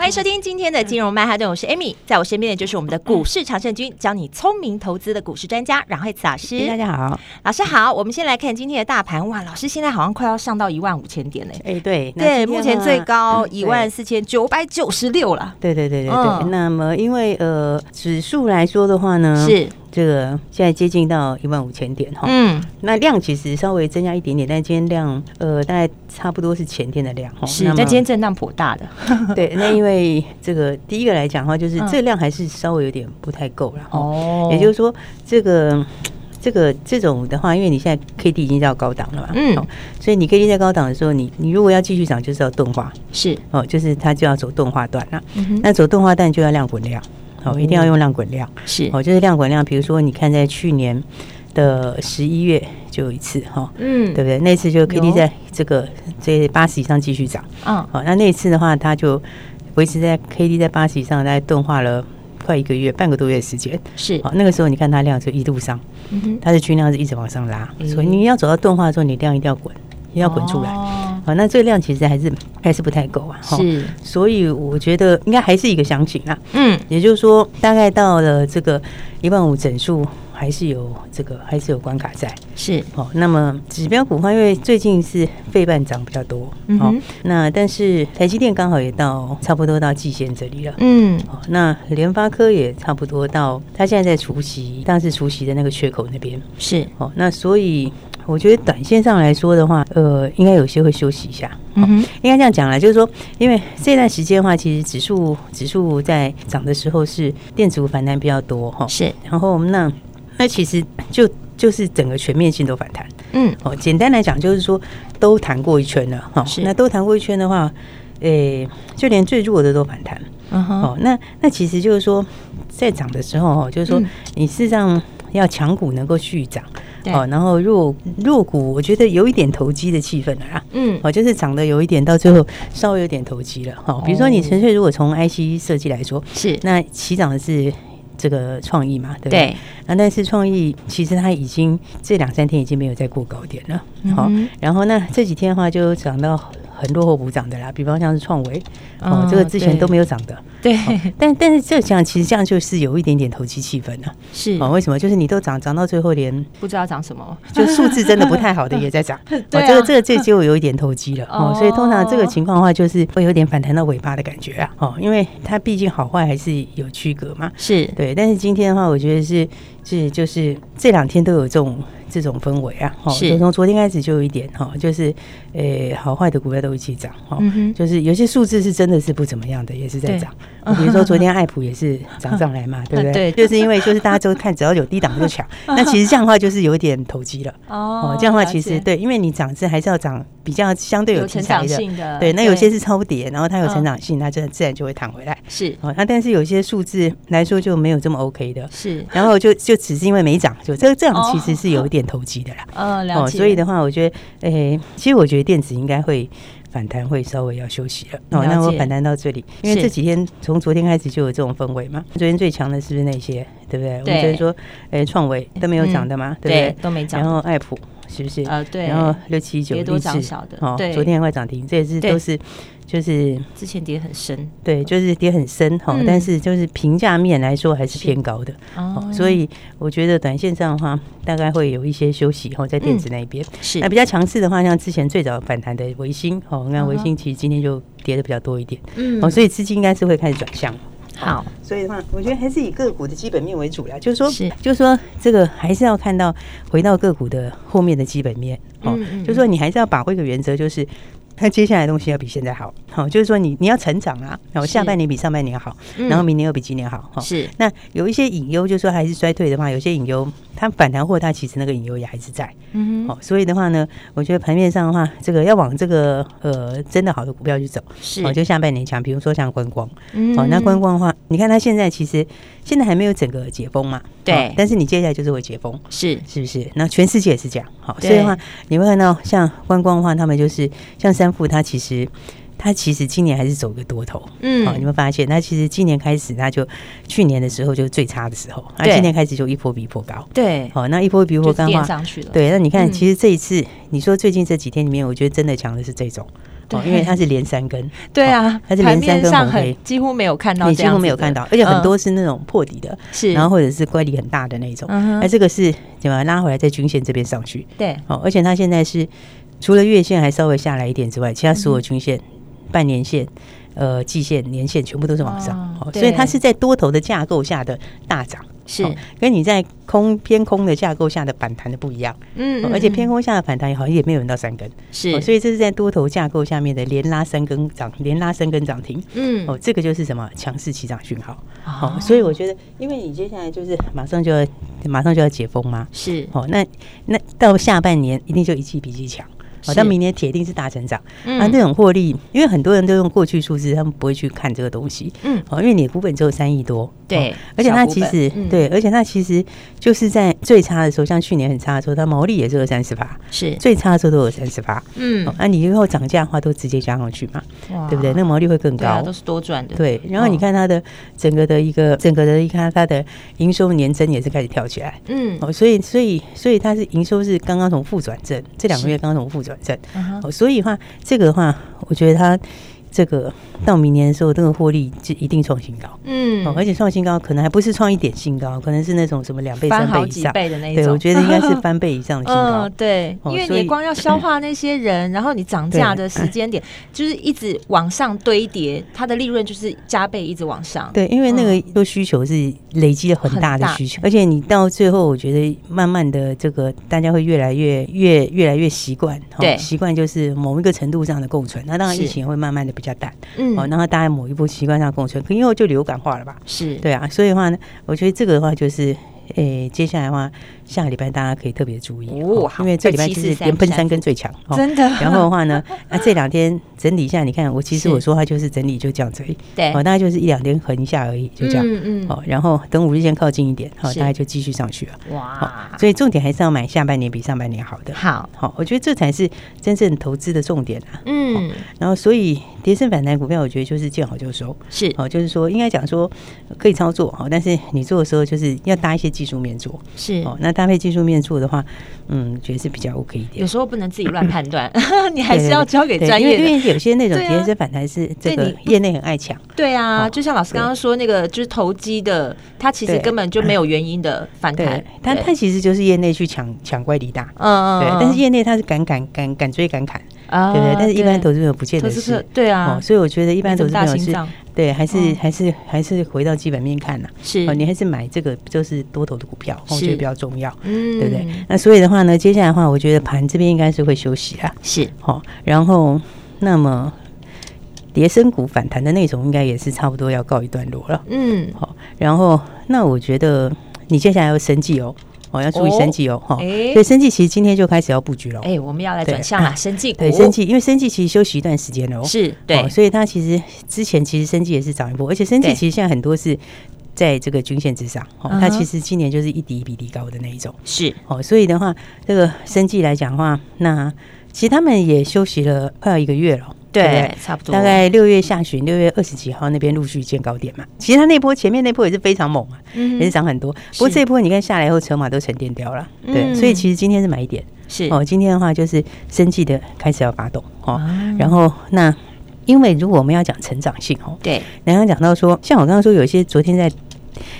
欢迎收听今天的金融曼哈顿，我是 Amy，在我身边的就是我们的股市常胜军，教你聪明投资的股市专家阮慧慈老师。大家好，老师好。我们先来看今天的大盘，哇，老师现在好像快要上到一万五千点嘞。哎，对对，目前最高一万四千九百九十六了。对对对对对。嗯、那么因为呃指数来说的话呢，是。这个现在接近到一万五千点哈，嗯，那量其实稍微增加一点点，但今天量呃大概差不多是前天的量哈，是，那今天震荡颇大的，对，那因为这个第一个来讲的话，就是这量还是稍微有点不太够了哦，也就是说这个这个这种的话，因为你现在 K D 已经到高档了嘛，嗯，所以你 K D 在高档的时候，你你如果要继续涨，就是要钝化，是哦，就是它就要走钝化段了，那走钝化段就要量滚量。哦，一定要用量滚量，是。哦，就是量滚量。比如说，你看在去年的十一月就有一次哈，嗯，对不对？那次就 K D 在这个这八十以上继续涨，嗯，好，那那次的话，它就维持在 K D 在八十以上，大概钝化了快一个月，半个多月时间，是。好，那个时候你看它量就一路上，嗯哼，它的均量是一直往上拉，所以你要走到钝化的时候，你量一定要滚，一定要滚出来。好，那这个量其实还是还是不太够啊，是，所以我觉得应该还是一个箱型啊，嗯，也就是说，大概到了这个一万五整数，还是有这个还是有关卡在，是，哦，那么指标股话，因为最近是费半涨比较多，嗯，那但是台积电刚好也到差不多到季线这里了，嗯，哦，那联发科也差不多到，它现在在除夕，当时除夕的那个缺口那边，是，哦，那所以。我觉得短线上来说的话，呃，应该有些会休息一下。嗯哼，应该这样讲啦，就是说，因为这段时间的话，其实指数指数在涨的时候是电子股反弹比较多哈。是，然后那那其实就就是整个全面性都反弹。嗯，哦，简单来讲就是说都弹过一圈了哈。是，那都弹过一圈的话，诶、欸，就连最弱的都反弹。嗯哼，哦，那那其实就是说在涨的时候哈，就是说你事实上要强股能够续涨。哦，然后弱弱股，我觉得有一点投机的气氛了啦。嗯，哦，就是涨得有一点，到最后稍微有点投机了。哈，比如说你纯粹如果从 IC 设计来说，是那起涨的是这个创意嘛，对不对？对。那但是创意其实它已经这两三天已经没有再过高点了。好，嗯，然后那这几天的话就涨到。很落后补涨的啦，比方像是创维哦，这个之前都没有涨的，对。但 但是这样其实这样就是有一点点投机气氛了，是哦。为什么？就是你都涨涨到最后连不知道涨什么，就数字真的不太好的也在涨，哦。这个这个这就有一点投机了哦。所以通常这个情况的话，就是会有点反弹到尾巴的感觉啊。哦，因为它毕竟好坏还是有区隔嘛，是对。但是今天的话，我觉得是是就是这两天都有这种。这种氛围啊，哈，就从昨天开始就有一点哈，就是，诶，好坏的股票都一起涨哈，就是有些数字是真的是不怎么样的，也是在涨。比如说昨天爱普也是涨上来嘛，对不对？对，就是因为就是大家都看只要有低档就抢，那其实这样的话就是有一点投机了。哦。这样的话其实对，因为你涨是还是要涨比较相对有题材的，对。那有些是超跌，然后它有成长性，它就自然就会弹回来。是哦，那但是有些数字来说就没有这么 OK 的，是。然后就就只是因为没涨，就这个这样其实是有一点。投机的啦，嗯，了解。所以的话，我觉得，诶，其实我觉得电子应该会反弹，会稍微要休息了。哦，那我反弹到这里，因为这几天从昨天开始就有这种氛围嘛。昨天最强的是不是那些，对不对？我们昨天说，哎，创维都没有涨的嘛，对不对？都没涨。然后爱普是不是？啊，对。然后六七九都涨小的，哦，昨天还快涨停，这也是都是。就是之前跌很深，对，就是跌很深哈，嗯、但是就是评价面来说还是偏高的，哦，所以我觉得短线上的话，大概会有一些休息哈，在电子那边、嗯、是。那比较强势的话，像之前最早反弹的维新，哦，那维新其实今天就跌的比较多一点，嗯，哦，所以资金应该是会开始转向，好，所以的话，我觉得还是以个股的基本面为主啦，就是说，是，就是说这个还是要看到回到个股的后面的基本面，哦，嗯嗯嗯。就是说你还是要把握一个原则，就是。那接下来的东西要比现在好，好，就是说你你要成长啊，然后下半年比上半年好，然后明年又比今年好，哈，是。那有一些隐忧，就是说还是衰退的话，有些隐忧它反弹或它其实那个隐忧也还是在，嗯，好，所以的话呢，我觉得盘面上的话，这个要往这个呃真的好的股票去走，是，就下半年强，比如说像观光，嗯，好，那观光的话，你看它现在其实现在还没有整个解封嘛，对，但是你接下来就是会解封，是，是不是？那全世界也是这样，好，所以的话你会看到像观光的话，他们就是像三富，它其实。它其实今年还是走个多头，嗯，好，你会发现？它其实今年开始，它就去年的时候就是最差的时候，那今年开始就一波比一波高，对，好，那一波比一波高的话，上去了，对，那你看，其实这一次你说最近这几天里面，我觉得真的强的是这种，哦，因为它是连三根，对啊，它是连三根红黑几乎没有看到，你几乎没有看到，而且很多是那种破底的，是，然后或者是乖离很大的那种，那这个是怎么拉回来在均线这边上去，对，哦，而且它现在是除了月线还稍微下来一点之外，其他所有均线。半年线、呃季线、年线全部都是往上，哦、所以它是在多头的架构下的大涨，是。跟你在空偏空的架构下的反弹的不一样，嗯，而且偏空下的反弹也好像也没有到三根，是，所以这是在多头架构下面的连拉三根涨，连拉三根涨停，嗯，哦，这个就是什么强势起涨讯号，哦，所以我觉得，因为你接下来就是马上就要马上就要解封嘛，是，哦，那那到下半年一定就一季比一季强。好，但明年铁定是大成长。嗯，啊，那种获利，因为很多人都用过去数字，他们不会去看这个东西。嗯，好，因为你的股本只有三亿多。对，而且它其实对，而且它其实就是在最差的时候，像去年很差的时候，它毛利也是有三十八。是，最差的时候都有三十八。嗯，啊，你以后涨价的话，都直接加上去嘛，对不对？那毛利会更高，都是多赚的。对，然后你看它的整个的一个整个的，一看它的营收年增也是开始跳起来。嗯，哦，所以所以所以它是营收是刚刚从负转正，这两个月刚刚从负转所以的话这个的话，我觉得它。这个到明年的时候，这个获利就一定创新高。嗯，而且创新高可能还不是创一点新高，可能是那种什么两倍、三倍以上倍的那种。对，我觉得应该是 翻倍以上的新高。嗯，对，因为你光要消化那些人，然后你涨价的时间点 就是一直往上堆叠，它的利润就是加倍一直往上。对，因为那个都需求是累积了很大的需求，而且你到最后，我觉得慢慢的这个大家会越来越越越来越习惯，对，习惯就是某一个程度上的共存。那当然疫情会慢慢的。比较淡，嗯，哦，然后大家某一步习惯上共存，可因为就流感化了吧？是对啊，所以的话呢，我觉得这个的话就是。诶，接下来的话，下个礼拜大家可以特别注意哦，因为这礼拜就是连喷三根最强，真的。然后的话呢，那 这两天整理一下，你看我其实我说话就是整理就这样子，对，哦，大概就是一两天横一下而已，就这样，嗯嗯。哦，然后等五日线靠近一点，好，大概就继续上去了。哇，所以重点还是要买下半年比上半年好的。好，好，我觉得这才是真正投资的重点啊。嗯，然后所以跌升反弹股票，我觉得就是见好就收，是哦，就是说应该讲说可以操作，好，但是你做的时候就是要搭一些。技术面做是哦，那搭配技术面做的话，嗯，觉得是比较 OK 一点。有时候不能自己乱判断，你还是要交给专业的。因为有些那种跌升反弹是这个业内很爱抢。对啊，就像老师刚刚说那个，就是投机的，他其实根本就没有原因的反弹，但他其实就是业内去抢抢乖离大。嗯嗯，对。但是业内他是敢敢敢敢追敢砍，对不对？但是一般投资者不见得是。对啊，所以我觉得一般投资者是。对，还是还是还是回到基本面看呐，是哦，你还是买这个就是多头的股票，我觉得比较重要，嗯，对不对？那所以的话呢，接下来的话，我觉得盘这边应该是会休息啦，是好，然后那么跌升股反弹的那种，应该也是差不多要告一段落了，嗯，好，然后那我觉得你接下来要生技哦。哦，要注意生技哦，哈，所以生技其实今天就开始要布局了。哎，我们要来转向了，生技股。对，生技，因为生技其实休息一段时间了哦。是，对，所以它其实之前其实生技也是涨一波，而且生技其实现在很多是在这个均线之上，哦，它其实今年就是一底比底高的那一种。是，哦，所以的话，这个生技来讲的话，那其实他们也休息了快要一个月了。对，对，差不多。大概六月下旬，六月二十几号那边陆续见高点嘛。其实它那波前面那波也是非常猛啊，嗯、也是涨很多。不过这一波你看下来以后，筹码都沉淀掉了。嗯、对，所以其实今天是买一点。是哦，今天的话就是生技的开始要发动哦。啊、然后那因为如果我们要讲成长性哦，对，刚刚讲到说，像我刚刚说有一些昨天在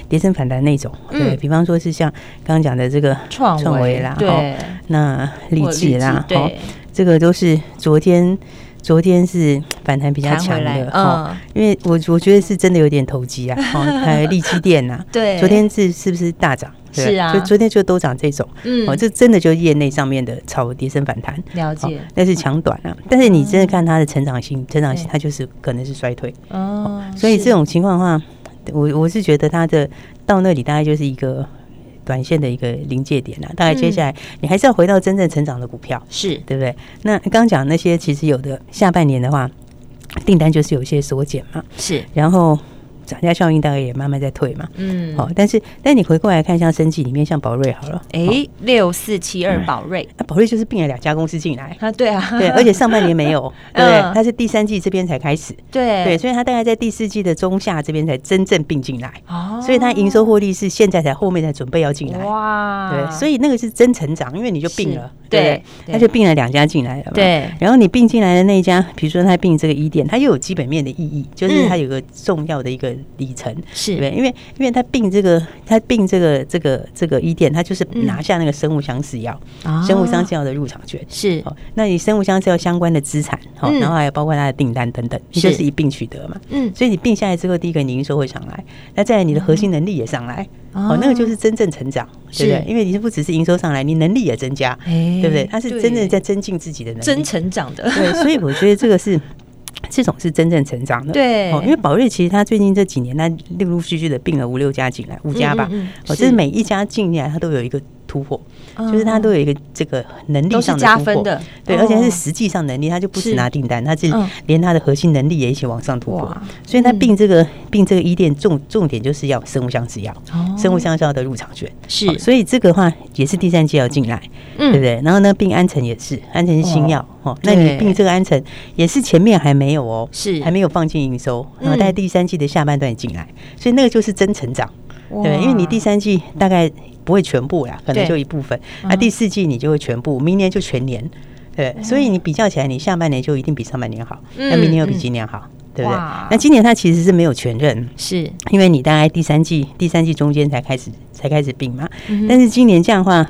跌升反弹那种，嗯、对比方说是像刚刚讲的这个创创维啦，对，那立志啦，对，这个都是昨天。昨天是反弹比较强的，嗯，因为我我觉得是真的有点投机啊，哦，还有力积电呐，对，昨天是是不是大涨？是啊，就昨天就都涨这种，嗯，哦，这真的就是业内上面的炒跌升反弹，了解，但是抢短啊，但是你真的看它的成长性，成长性它就是可能是衰退，哦，所以这种情况的话，我我是觉得它的到那里大概就是一个。短线的一个临界点啊，大概接下来你还是要回到真正成长的股票，是对不对？那刚讲那些其实有的下半年的话，订单就是有些缩减嘛，是，然后。涨价效应大概也慢慢在退嘛，嗯，好，但是但你回过来看，像生技里面，像宝瑞好了，哎，六四七二宝瑞，那宝瑞就是并了两家公司进来啊，对啊，对，而且上半年没有，对不对？它是第三季这边才开始，对。对，所以它大概在第四季的中下这边才真正并进来，哦，所以它营收获利是现在才后面才准备要进来，哇，对，所以那个是真成长，因为你就并了，对，它就并了两家进来了嘛，对，然后你并进来的那一家，比如说它并这个一点，它又有基本面的意义，就是它有个重要的一个里程。是对，因为因为他并这个，他并这个这个这个伊甸，他就是拿下那个生物相似药，嗯、生物相似药的入场券。是，哦，那你生物相似药相关的资产，好、嗯，然后还有包括它的订单等等，你就是一并取得嘛。嗯，所以你并下来之后，第一个你营收会上来，那再来你的核心能力也上来，哦，那个就是真正成长，对不对？因为你是不只是营收上来，你能力也增加，对不对？它是真正在增进自己的能力，真成长的。对，所以我觉得这个是。这种是真正成长的，对，哦，因为宝瑞其实他最近这几年，他陆陆续续的并了五六家进来，五家吧，嗯嗯嗯哦，就是每一家进来，他都有一个。突破，就是他都有一个这个能力上的突破，对，而且是实际上能力，他就不止拿订单，他是连他的核心能力也一起往上突破。所以他并这个并这个一店重重点就是要生物相制药，生物相似药的入场券。是，所以这个话也是第三季要进来，对不对？然后呢，并安诚也是，安诚是新药哦，那你并这个安诚也是前面还没有哦，是。还没有放进营收，然后在第三季的下半段也进来，所以那个就是真成长，对，因为你第三季大概。不会全部啦，可能就一部分。那第四季你就会全部，明年就全年，对。所以你比较起来，你下半年就一定比上半年好，那明年又比今年好，对不对？那今年它其实是没有全任，是因为你大概第三季第三季中间才开始才开始并嘛。但是今年这样的话，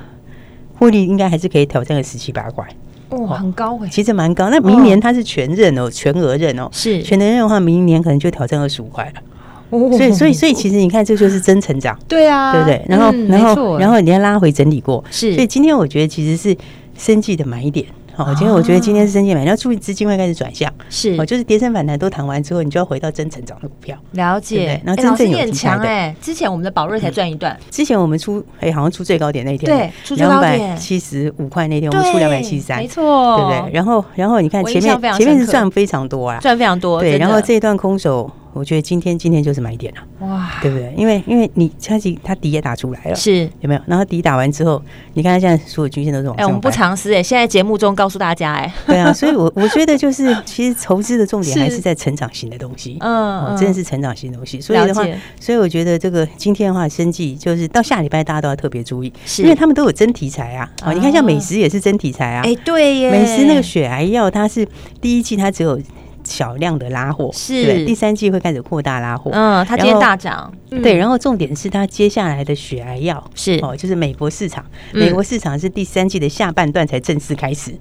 获利应该还是可以挑战个十七八块，哇，很高哎，其实蛮高。那明年它是全任哦，全额任哦，是全额任的话，明年可能就挑战二十五块了。所以，所以，所以，其实你看，这就是真成长，对啊，对不对？然后，然后，然后，你要拉回整理过，是。所以今天我觉得其实是生计的买点。好，今天我觉得今天是生技买点，然后注意资金会开始转向，是。哦，就是跌升反弹都谈完之后，你就要回到真成长的股票。了解。然后真正有题材的，之前我们的宝瑞才赚一段，之前我们出哎，好像出最高点那天，对，出两百七十五块那天，我们出两百七十三，没错，对不对？然后，然后你看前面前面是赚非常多啊，赚非常多，对。然后这一段空手。我觉得今天今天就是买点了，哇，对不对？因为因为你它底它底也打出来了，是有没有？然后底打完之后，你看它现在所有均线都是往上。哎，我们不尝试哎，现在节目中告诉大家哎，对啊，所以我我觉得就是其实投资的重点还是在成长型的东西，嗯，真的是成长型的东西。所以的话，所以我觉得这个今天的话，生计就是到下礼拜大家都要特别注意，因为他们都有真题材啊。好，你看像美食也是真题材啊，哎，对耶，美食那个血癌药，它是第一季它只有。小量的拉货是，对，第三季会开始扩大拉货。嗯，它今天大涨。对，然后重点是它接下来的血癌药是哦，就是美国市场，美国市场是第三季的下半段才正式开始。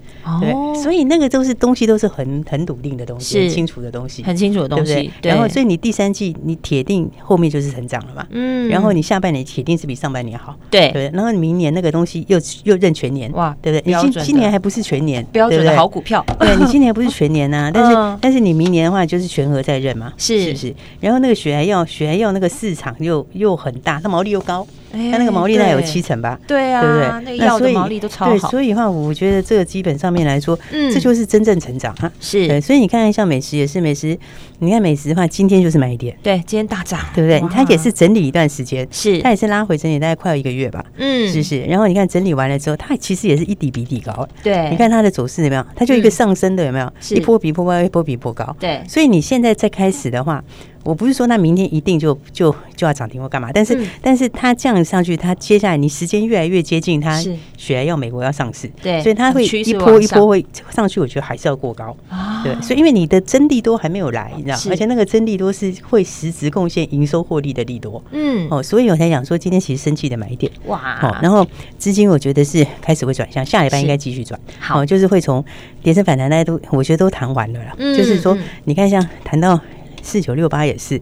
对，所以那个都是东西都是很很笃定的东西，很清楚的东西，很清楚的东西。然后，所以你第三季你铁定后面就是成长了嘛。嗯。然后你下半年铁定是比上半年好。对对。然后你明年那个东西又又认全年哇，对不对？你今今年还不是全年，标准的好股票。对，你今年不是全年呐，但是但是。你明年的话就是全额在认嘛，是是不是？然后那个血癌药，血癌药那个市场又又很大，它毛利又高。它那个毛利大概有七成吧，对啊，对不对？那个药的毛利都超好。对，所以的话，我觉得这个基本上面来说，嗯，这就是真正成长哈。是，对，所以你看看像美食也是美食，你看美食的话，今天就是买点，对，今天大涨，对不对？它也是整理一段时间，是，它也是拉回整理大概快要一个月吧，嗯，是不是？然后你看整理完了之后，它其实也是一底比底高，对，你看它的走势有没有？它就一个上升的有没有？一波比一波高，一波比一波高，对。所以你现在再开始的话。我不是说那明天一定就就就要涨停或干嘛，但是、嗯、但是它这样上去，它接下来你时间越来越接近，它雪莱要美国要上市，对，所以它会一波一波会上去，我觉得还是要过高，啊、对，所以因为你的真利多还没有来，你知道，而且那个真利多是会实质贡献营收获利的利多，嗯，哦，所以我才讲说今天其实生气的买点，哇，好，然后资金我觉得是开始会转向，下礼拜应该继续转，好，就是会从跌升反弹，大家都我觉得都谈完了啦，嗯、就是说你看像谈到。四九六八也是，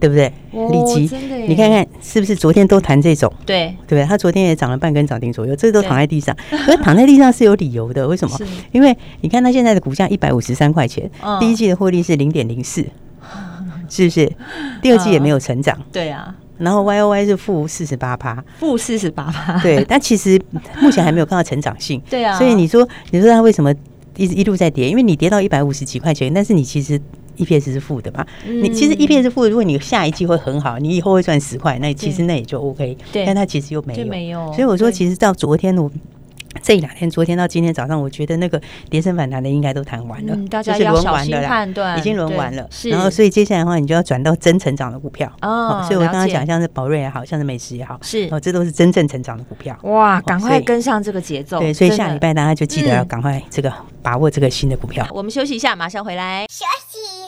对不对？立基，你看看是不是昨天都谈这种？对，对不对？他昨天也涨了半根涨停左右，这都躺在地上。可是躺在地上是有理由的，为什么？因为你看他现在的股价一百五十三块钱，第一季的获利是零点零四，是不是？第二季也没有成长，对啊。然后 Y O Y 是负四十八趴，负四十八趴，对。但其实目前还没有看到成长性，对啊。所以你说，你说他为什么一直一路在跌？因为你跌到一百五十几块钱，但是你其实。EPS 是负的嘛？你其实 EPS 是负的，如果你下一季会很好，你以后会赚十块，那其实那也就 OK。对，但它其实又没有，没有。所以我说，其实到昨天我。这两天，昨天到今天早上，我觉得那个跌升反弹的应该都谈完了，大家要小心判断，已经轮完了。然后，所以接下来的话，你就要转到真成长的股票哦。所以我刚刚讲，像是宝瑞也好，像是美食也好，是哦，这都是真正成长的股票。哇，赶快跟上这个节奏。对，所以下礼拜大家就记得要赶快这个把握这个新的股票。我们休息一下，马上回来。休息，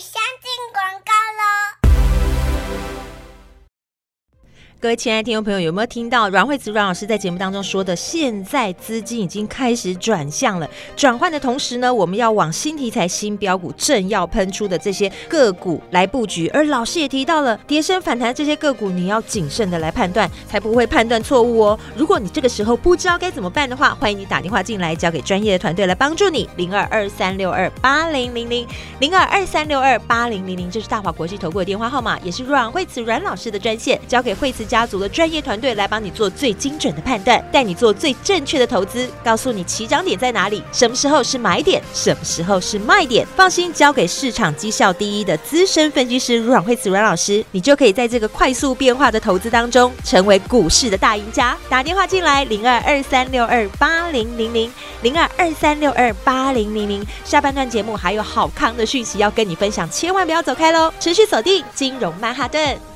各位亲爱的听众朋友，有没有听到阮慧慈阮老师在节目当中说的？现在资金已经开始转向了，转换的同时呢，我们要往新题材、新标股正要喷出的这些个股来布局。而老师也提到了，跌升反弹这些个股，你要谨慎的来判断，才不会判断错误哦。如果你这个时候不知道该怎么办的话，欢迎你打电话进来，交给专业的团队来帮助你。零二二三六二八零零零零二二三六二八零零零，这是大华国际投顾的电话号码，也是阮慧慈阮老师的专线，交给慧慈家族的专业团队来帮你做最精准的判断，带你做最正确的投资，告诉你起涨点在哪里，什么时候是买点，什么时候是卖点。放心，交给市场绩效第一的资深分析师阮慧慈阮老师，你就可以在这个快速变化的投资当中，成为股市的大赢家。打电话进来，零二二三六二八零零零零二二三六二八零零零。下半段节目还有好康的讯息要跟你分享，千万不要走开喽！持续锁定金融曼哈顿。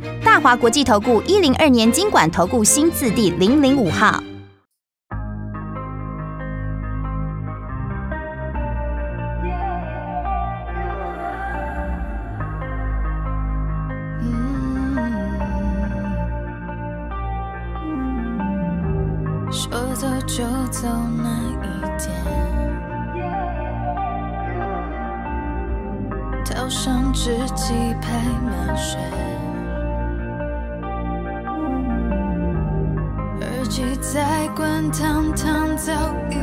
大华国际投顾一零二年经管投顾新字第零零五号。说走就走那一天，跳上直机在滚烫烫噪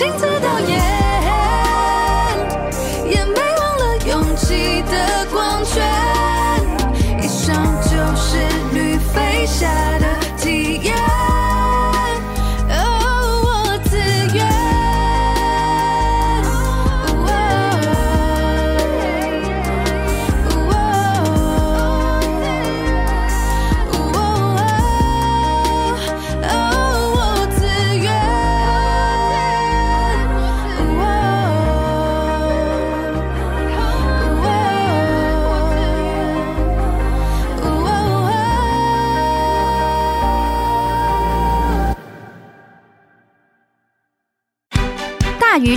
鱼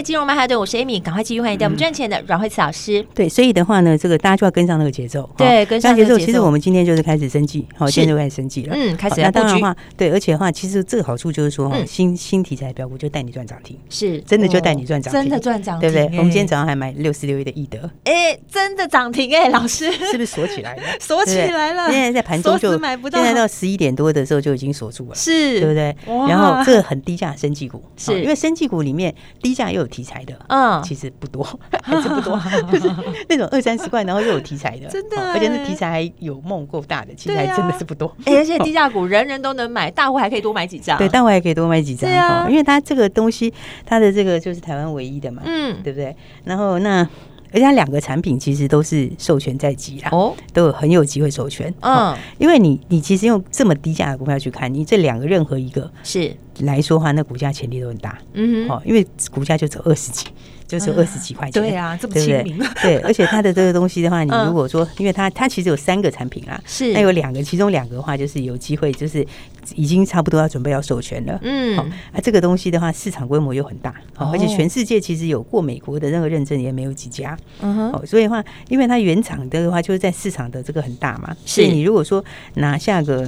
在金融曼哈顿，我是 Amy，赶快继续欢迎带我们赚钱的阮慧慈老师。对，所以的话呢，这个大家就要跟上那个节奏。对，跟上节奏。其实我们今天就是开始生计，好，现在就开始生计了。嗯，开始。那当然的话，对，而且的话，其实这个好处就是说，新新题材标股就带你赚涨停，是真的就带你赚涨停，真的赚涨停，对不对？我们今天早上还买六十六一的易德，哎，真的涨停哎，老师是不是锁起来了？锁起来了。现在在盘中就买不到，现在到十一点多的时候就已经锁住了，是，对不对？然后这个很低价的生技股，是因为生技股里面低价又有题材的，嗯，其实不多，还是不多，就是那种二三十块，然后又有题材的，真的，而且那题材还有梦够大的，其实还真的是不多。而且低价股人人都能买，大户还可以多买几张，对，大户还可以多买几张，对啊，因为它这个东西，它的这个就是台湾唯一的嘛，嗯，对不对？然后那。而且它两个产品其实都是授权在即啦，哦，都有很有机会授权，嗯，因为你你其实用这么低价的股票去看，你这两个任何一个是。来说的话，那股价潜力都很大。嗯，哦，因为股价就走二十几。就是二十几块钱，对啊，这么亲民。对，而且它的这个东西的话，你如果说，因为它它其实有三个产品啊，是，那有两个，其中两个的话就是有机会，就是已经差不多要准备要授权了。嗯，好，啊，这个东西的话，市场规模又很大，好而且全世界其实有过美国的那个认证也没有几家。嗯哼，所以的话，因为它原厂的话就是在市场的这个很大嘛，所以你如果说拿下个，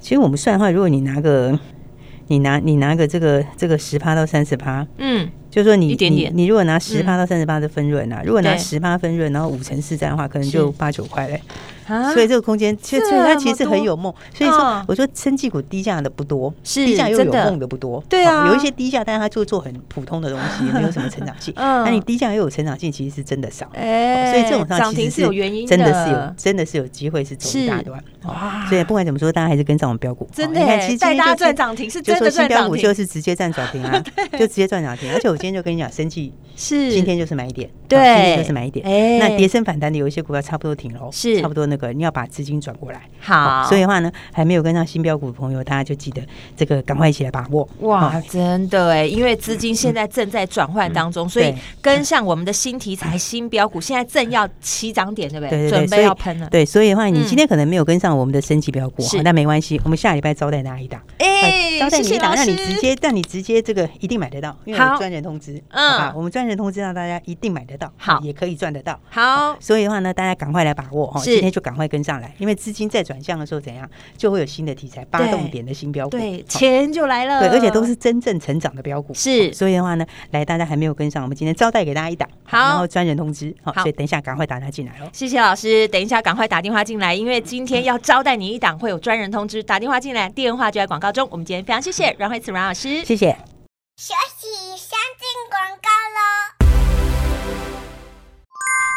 其实我们算的话，如果你拿个，你拿你拿个这个这个十趴到三十趴，嗯。就是说你一点点你你如果拿十趴到三十八的分润啊，如果拿十趴分润，然后五成市占的话，可能就八九块嘞。所以这个空间，其实它其实很有梦。所以说，我说生技股低价的不多，低价又有梦的不多。对啊，有一些低价，但是它就做很普通的东西，也没有什么成长性。那你低价又有成长性，其实是真的少。哎，所以这种上其实是有原因，真的是有，真的是有机会是走一大段。哇！所以不管怎么说，大家还是跟上我们标股。真的，其实带大家赚涨停是真的赚涨停。飙股就是直接赚涨停啊，就直接赚涨停。而且我今天就跟你讲，生技是今天就是买点，对，今天就是买点。哎，那跌升反弹的有一些股票差不多停了，是差不多那个你要把资金。转过来，好，所以的话呢，还没有跟上新标股的朋友，大家就记得这个，赶快一起来把握。哇，真的哎，因为资金现在正在转换当中，所以跟上我们的新题材、新标股，现在正要起涨点，对不对？准备要喷了。对，所以的话，你今天可能没有跟上我们的升级标股，那没关系，我们下礼拜招待哪一档？哎，招待你一档，让你直接，让你直接这个一定买得到，因为有专人通知。嗯，我们专人通知让大家一定买得到，好，也可以赚得到。好，所以的话呢，大家赶快来把握哈，今天就赶快跟上来。因为资金在转向的时候，怎样就会有新的题材，发动点的新标股，对，钱就来了，对，而且都是真正成长的标股，是。所以的话呢，来，大家还没有跟上，我们今天招待给大家一档，好，然后专人通知，好，所以等一下赶快打他进来哦。谢谢老师，等一下赶快打电话进来，因为今天要招待你一档，会有专人通知，打电话进来，电话就在广告中。我们今天非常谢谢阮慧慈阮老师，谢谢。休息，先进广告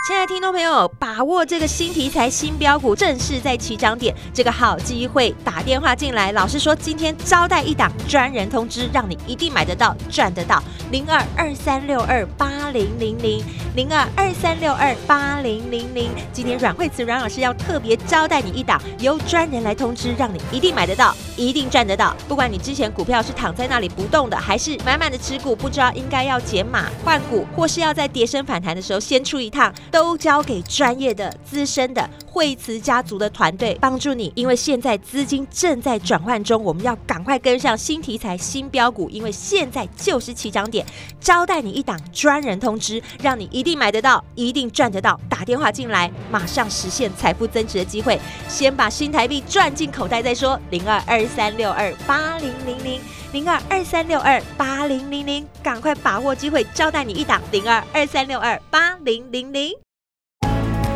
亲爱的听众朋友，把握这个新题材、新标股正式在起涨点，这个好机会，打电话进来。老师说今天招待一档专人通知，让你一定买得到、赚得到。零二二三六二八零零零，零二二三六二八零零零。今天阮慧慈阮老师要特别招待你一档，由专人来通知，让你一定买得到、一定赚得到。不管你之前股票是躺在那里不动的，还是满满的持股，不知道应该要减码换股，或是要在跌升反弹的时候先出一趟。都交给专业的、资深的惠慈家族的团队帮助你，因为现在资金正在转换中，我们要赶快跟上新题材、新标股，因为现在就是起涨点。招待你一档专人通知，让你一定买得到，一定赚得到。打电话进来，马上实现财富增值的机会。先把新台币赚进口袋再说。零二二三六二八零零零，零二二三六二八零零零，赶快把握机会，招待你一档零二二三六二八零零零。